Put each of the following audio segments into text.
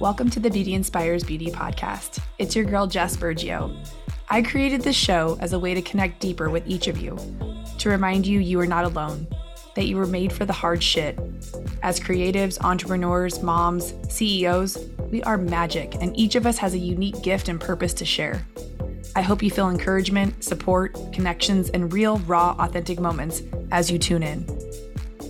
Welcome to the Beauty Inspires Beauty podcast. It's your girl, Jess Burgio. I created this show as a way to connect deeper with each of you, to remind you you are not alone, that you were made for the hard shit. As creatives, entrepreneurs, moms, CEOs, we are magic, and each of us has a unique gift and purpose to share. I hope you feel encouragement, support, connections, and real, raw, authentic moments as you tune in.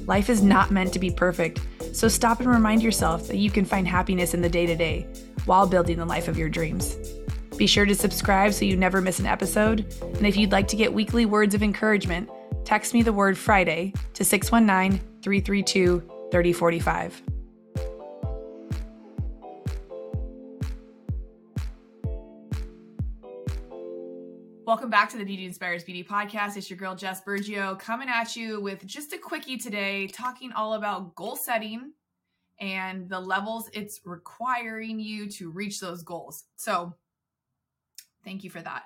Life is not meant to be perfect so stop and remind yourself that you can find happiness in the day to day while building the life of your dreams. Be sure to subscribe so you never miss an episode. And if you'd like to get weekly words of encouragement, text me the word Friday to 619 332 3045. Welcome back to the Beauty Inspires Beauty podcast. It's your girl Jess Burgio coming at you with just a quickie today, talking all about goal setting and the levels it's requiring you to reach those goals. So, thank you for that.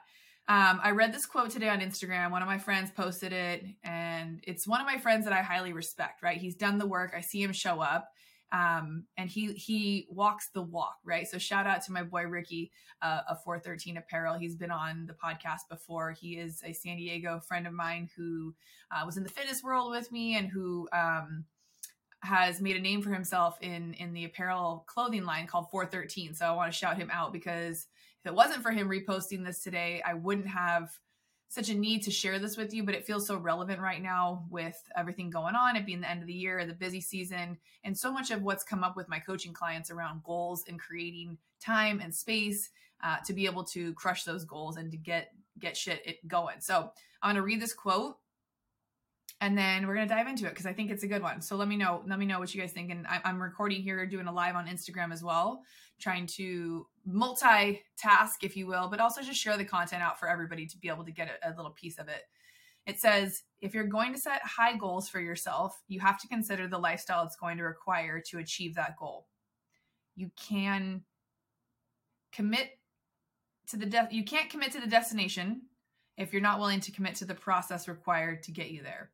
Um, I read this quote today on Instagram. One of my friends posted it, and it's one of my friends that I highly respect, right? He's done the work, I see him show up um, and he he walks the walk, right? So shout out to my boy Ricky uh, of 413 Apparel. He's been on the podcast before. He is a San Diego friend of mine who uh, was in the fitness world with me and who um, has made a name for himself in in the apparel clothing line called 413. So I want to shout him out because if it wasn't for him reposting this today, I wouldn't have such a need to share this with you, but it feels so relevant right now with everything going on, it being the end of the year, the busy season, and so much of what's come up with my coaching clients around goals and creating time and space uh, to be able to crush those goals and to get get shit going. So I'm gonna read this quote and then we're gonna dive into it because I think it's a good one. So let me know, let me know what you guys think. And I, am recording here, doing a live on Instagram as well, trying to multitask, if you will, but also just share the content out for everybody to be able to get a, a little piece of it. It says, if you're going to set high goals for yourself, you have to consider the lifestyle it's going to require to achieve that goal. You can commit to the de- you can't commit to the destination if you're not willing to commit to the process required to get you there.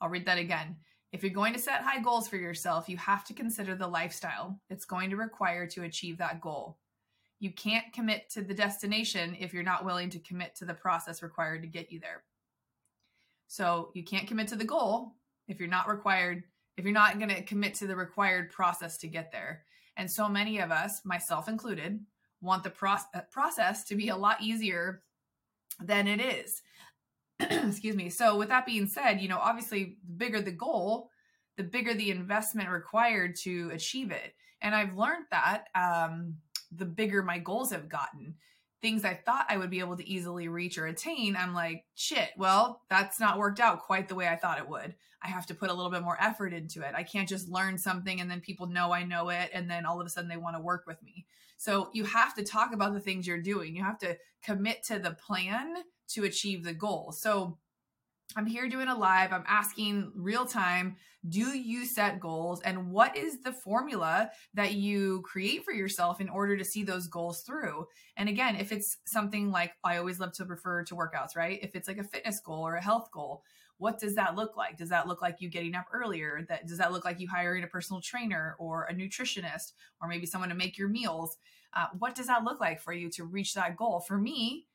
I'll read that again. If you're going to set high goals for yourself, you have to consider the lifestyle it's going to require to achieve that goal. You can't commit to the destination if you're not willing to commit to the process required to get you there. So you can't commit to the goal if you're not required, if you're not going to commit to the required process to get there. And so many of us, myself included, want the pro- process to be a lot easier than it is. excuse me. So with that being said, you know, obviously the bigger the goal, the bigger the investment required to achieve it. And I've learned that um, the bigger my goals have gotten. Things I thought I would be able to easily reach or attain, I'm like, shit, well, that's not worked out quite the way I thought it would. I have to put a little bit more effort into it. I can't just learn something and then people know I know it and then all of a sudden they want to work with me. So you have to talk about the things you're doing. You have to commit to the plan to achieve the goal. So I'm here doing a live. I'm asking real time, do you set goals and what is the formula that you create for yourself in order to see those goals through? And again, if it's something like I always love to refer to workouts, right? If it's like a fitness goal or a health goal, what does that look like? Does that look like you getting up earlier? That does that look like you hiring a personal trainer or a nutritionist or maybe someone to make your meals? Uh, what does that look like for you to reach that goal? For me,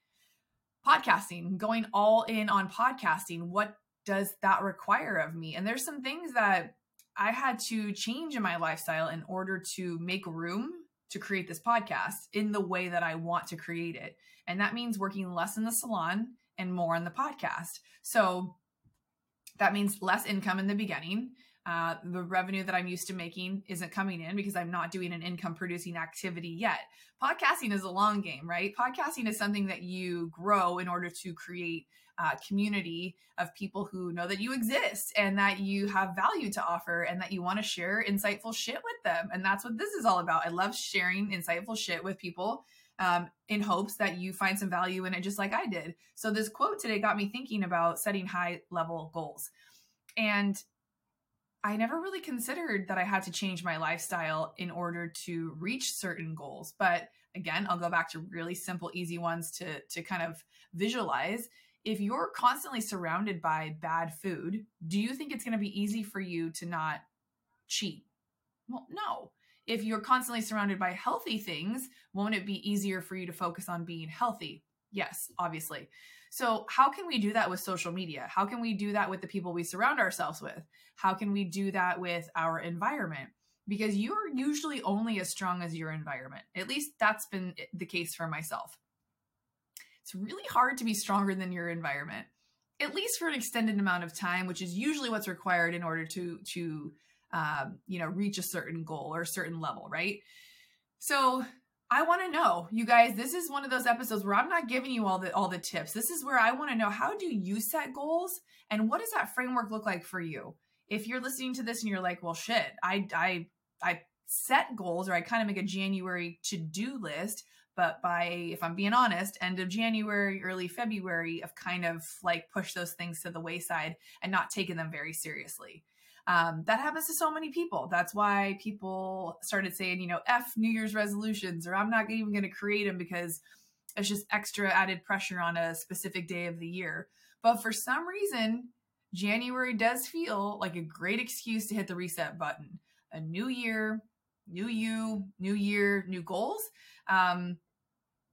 podcasting, going all in on podcasting. What does that require of me? And there's some things that I had to change in my lifestyle in order to make room to create this podcast in the way that I want to create it. And that means working less in the salon and more on the podcast. So that means less income in the beginning. Uh, the revenue that I'm used to making isn't coming in because I'm not doing an income producing activity yet. Podcasting is a long game, right? Podcasting is something that you grow in order to create a community of people who know that you exist and that you have value to offer and that you want to share insightful shit with them. And that's what this is all about. I love sharing insightful shit with people um, in hopes that you find some value in it, just like I did. So, this quote today got me thinking about setting high level goals. And I never really considered that I had to change my lifestyle in order to reach certain goals. But again, I'll go back to really simple, easy ones to, to kind of visualize. If you're constantly surrounded by bad food, do you think it's going to be easy for you to not cheat? Well, no. If you're constantly surrounded by healthy things, won't it be easier for you to focus on being healthy? Yes, obviously. So, how can we do that with social media? How can we do that with the people we surround ourselves with? How can we do that with our environment? Because you're usually only as strong as your environment. At least that's been the case for myself. It's really hard to be stronger than your environment, at least for an extended amount of time, which is usually what's required in order to to um, you know reach a certain goal or a certain level, right? So I want to know, you guys, this is one of those episodes where I'm not giving you all the all the tips. This is where I want to know how do you set goals and what does that framework look like for you? If you're listening to this and you're like, "Well, shit, I I I set goals or I kind of make a January to-do list, but by if I'm being honest, end of January, early February, I've kind of like pushed those things to the wayside and not taken them very seriously." Um, that happens to so many people. That's why people started saying, you know, F New Year's resolutions, or I'm not even going to create them because it's just extra added pressure on a specific day of the year. But for some reason, January does feel like a great excuse to hit the reset button. A new year, new you, new year, new goals. Um,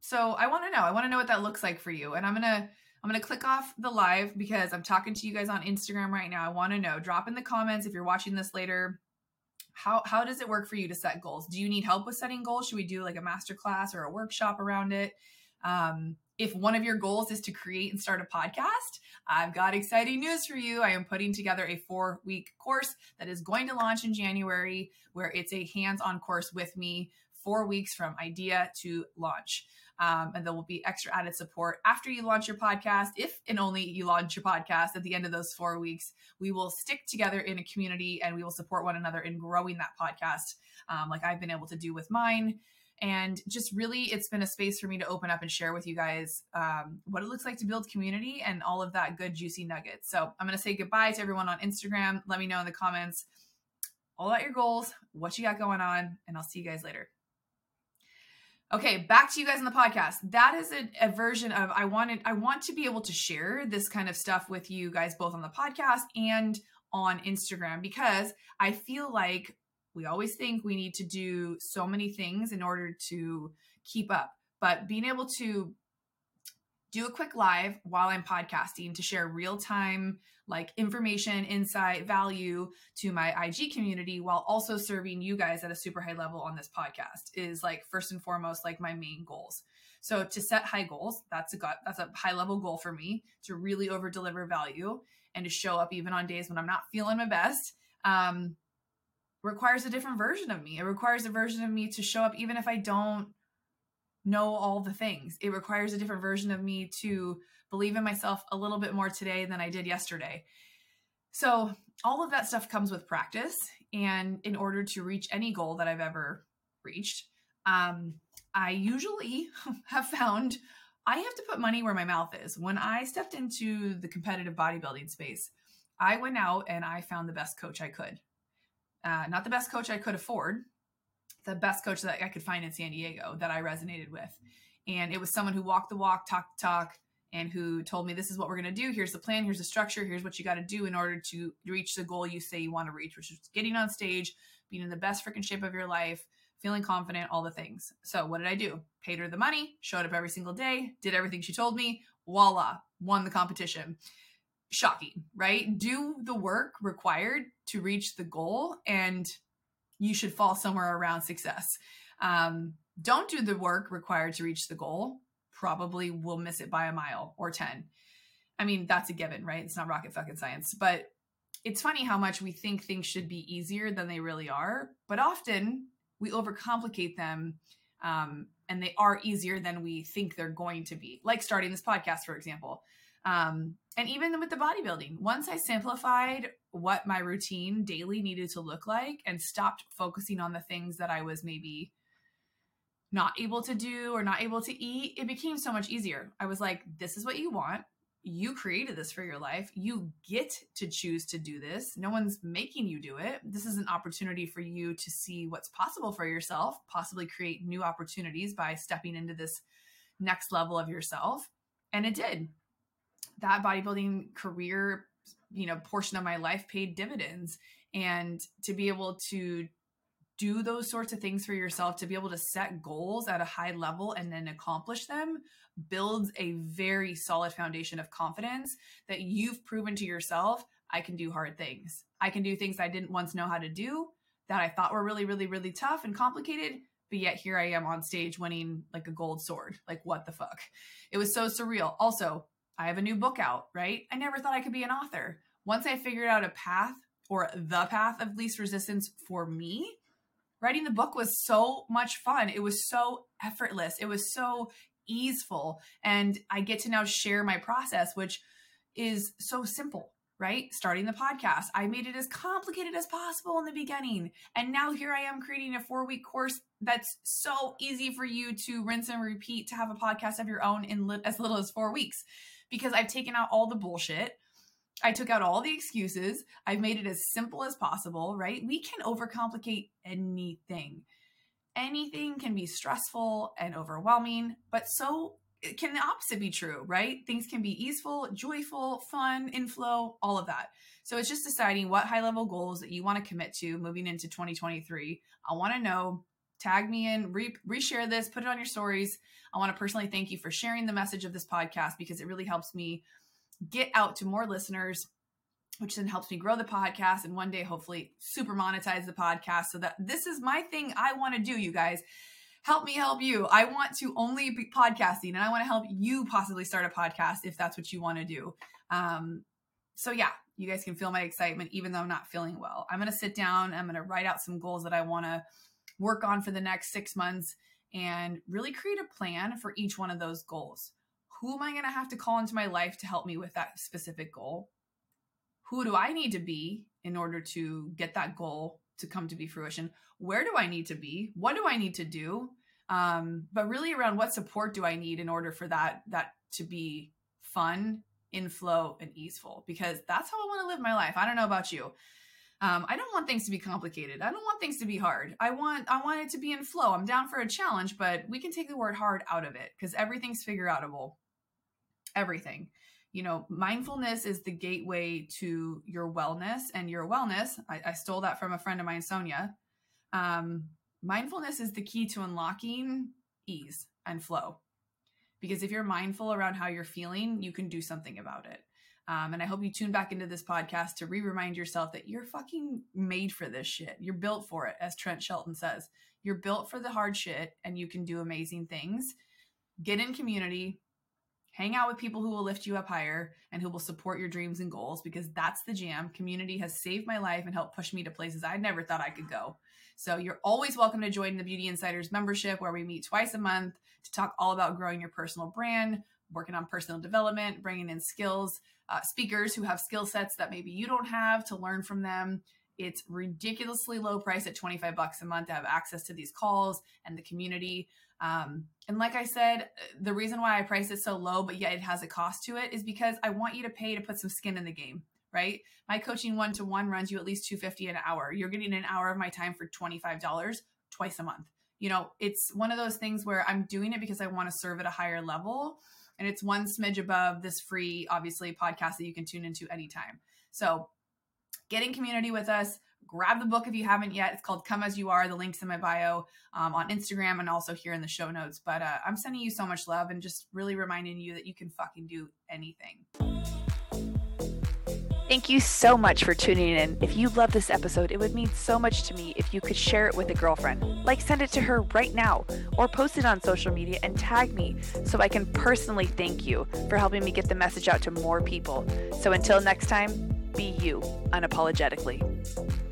so I want to know. I want to know what that looks like for you. And I'm going to I'm going to click off the live because I'm talking to you guys on Instagram right now. I want to know. Drop in the comments if you're watching this later. How how does it work for you to set goals? Do you need help with setting goals? Should we do like a master class or a workshop around it? Um, if one of your goals is to create and start a podcast, I've got exciting news for you. I am putting together a four week course that is going to launch in January, where it's a hands on course with me, four weeks from idea to launch. Um, and there will be extra added support after you launch your podcast. If and only you launch your podcast at the end of those four weeks, we will stick together in a community and we will support one another in growing that podcast, um, like I've been able to do with mine. And just really, it's been a space for me to open up and share with you guys um, what it looks like to build community and all of that good, juicy nuggets. So I'm going to say goodbye to everyone on Instagram. Let me know in the comments all about your goals, what you got going on, and I'll see you guys later. Okay, back to you guys on the podcast. That is a, a, version of I wanted I want to be able to share this kind of stuff with you guys both on the podcast and on Instagram because I feel like we always think we need to do so many things in order to keep up. But being able to do a quick live while I'm podcasting to share real time like information, insight, value to my IG community while also serving you guys at a super high level on this podcast is like first and foremost like my main goals. So to set high goals, that's a that's a high level goal for me to really over deliver value and to show up even on days when I'm not feeling my best. Um, requires a different version of me. It requires a version of me to show up even if I don't know all the things. It requires a different version of me to believe in myself a little bit more today than I did yesterday. So, all of that stuff comes with practice. And in order to reach any goal that I've ever reached, um, I usually have found I have to put money where my mouth is. When I stepped into the competitive bodybuilding space, I went out and I found the best coach I could. Uh, not the best coach I could afford, the best coach that I could find in San Diego that I resonated with. And it was someone who walked the walk, talked the talk, and who told me this is what we're going to do. Here's the plan. Here's the structure. Here's what you got to do in order to reach the goal you say you want to reach, which is getting on stage, being in the best freaking shape of your life, feeling confident, all the things. So what did I do? Paid her the money, showed up every single day, did everything she told me. Voila, won the competition. Shocking, right? Do the work required to reach the goal, and you should fall somewhere around success. Um, don't do the work required to reach the goal probably will miss it by a mile or 10. I mean, that's a given, right? It's not rocket fucking science. But it's funny how much we think things should be easier than they really are. But often we overcomplicate them um, and they are easier than we think they're going to be, like starting this podcast, for example. Um, and even with the bodybuilding, once I simplified what my routine daily needed to look like and stopped focusing on the things that I was maybe not able to do or not able to eat, it became so much easier. I was like, this is what you want. You created this for your life. You get to choose to do this. No one's making you do it. This is an opportunity for you to see what's possible for yourself, possibly create new opportunities by stepping into this next level of yourself. And it did. That bodybuilding career, you know, portion of my life paid dividends. And to be able to do those sorts of things for yourself to be able to set goals at a high level and then accomplish them builds a very solid foundation of confidence that you've proven to yourself I can do hard things. I can do things I didn't once know how to do that I thought were really, really, really tough and complicated. But yet here I am on stage winning like a gold sword. Like, what the fuck? It was so surreal. Also, I have a new book out, right? I never thought I could be an author. Once I figured out a path or the path of least resistance for me, writing the book was so much fun. It was so effortless. It was so easeful. And I get to now share my process, which is so simple, right? Starting the podcast. I made it as complicated as possible in the beginning. And now here I am creating a four week course that's so easy for you to rinse and repeat to have a podcast of your own in li- as little as four weeks because I've taken out all the bullshit. I took out all the excuses. I've made it as simple as possible, right? We can overcomplicate anything. Anything can be stressful and overwhelming, but so can the opposite be true, right? Things can be easeful, joyful, fun, inflow, all of that. So it's just deciding what high level goals that you want to commit to moving into 2023. I want to know. Tag me in, re- reshare this, put it on your stories. I want to personally thank you for sharing the message of this podcast because it really helps me get out to more listeners, which then helps me grow the podcast and one day hopefully super monetize the podcast so that this is my thing I want to do, you guys help me help you. I want to only be podcasting and I want to help you possibly start a podcast if that's what you want to do. Um, so yeah, you guys can feel my excitement even though I'm not feeling well. I'm going to sit down, I'm going to write out some goals that I want to work on for the next 6 months and really create a plan for each one of those goals. Who am I going to have to call into my life to help me with that specific goal? Who do I need to be in order to get that goal to come to be fruition? Where do I need to be? What do I need to do? Um, but really around what support do I need in order for that that to be fun, in flow, and easeful? Because that's how I want to live my life. I don't know about you. Um, I don't want things to be complicated. I don't want things to be hard. I want I want it to be in flow. I'm down for a challenge, but we can take the word hard out of it because everything's figure outable. Everything. You know, mindfulness is the gateway to your wellness and your wellness. I, I stole that from a friend of mine, Sonia. Um, mindfulness is the key to unlocking ease and flow. Because if you're mindful around how you're feeling, you can do something about it. Um, and I hope you tune back into this podcast to re remind yourself that you're fucking made for this shit. You're built for it, as Trent Shelton says. You're built for the hard shit and you can do amazing things. Get in community, hang out with people who will lift you up higher and who will support your dreams and goals because that's the jam. Community has saved my life and helped push me to places I never thought I could go. So you're always welcome to join the Beauty Insiders membership where we meet twice a month to talk all about growing your personal brand, working on personal development, bringing in skills, uh, speakers who have skill sets that maybe you don't have to learn from them. It's ridiculously low price at 25 bucks a month to have access to these calls and the community. Um, and like I said, the reason why I price it so low, but yet it has a cost to it is because I want you to pay to put some skin in the game right? My coaching one to one runs you at least 250 an hour. You're getting an hour of my time for $25 twice a month. You know, it's one of those things where I'm doing it because I want to serve at a higher level. And it's one smidge above this free, obviously, podcast that you can tune into anytime. So get in community with us. Grab the book if you haven't yet. It's called Come As You Are. The link's in my bio um, on Instagram and also here in the show notes. But uh, I'm sending you so much love and just really reminding you that you can fucking do anything. Thank you so much for tuning in. If you love this episode, it would mean so much to me if you could share it with a girlfriend. Like, send it to her right now, or post it on social media and tag me so I can personally thank you for helping me get the message out to more people. So until next time, be you unapologetically.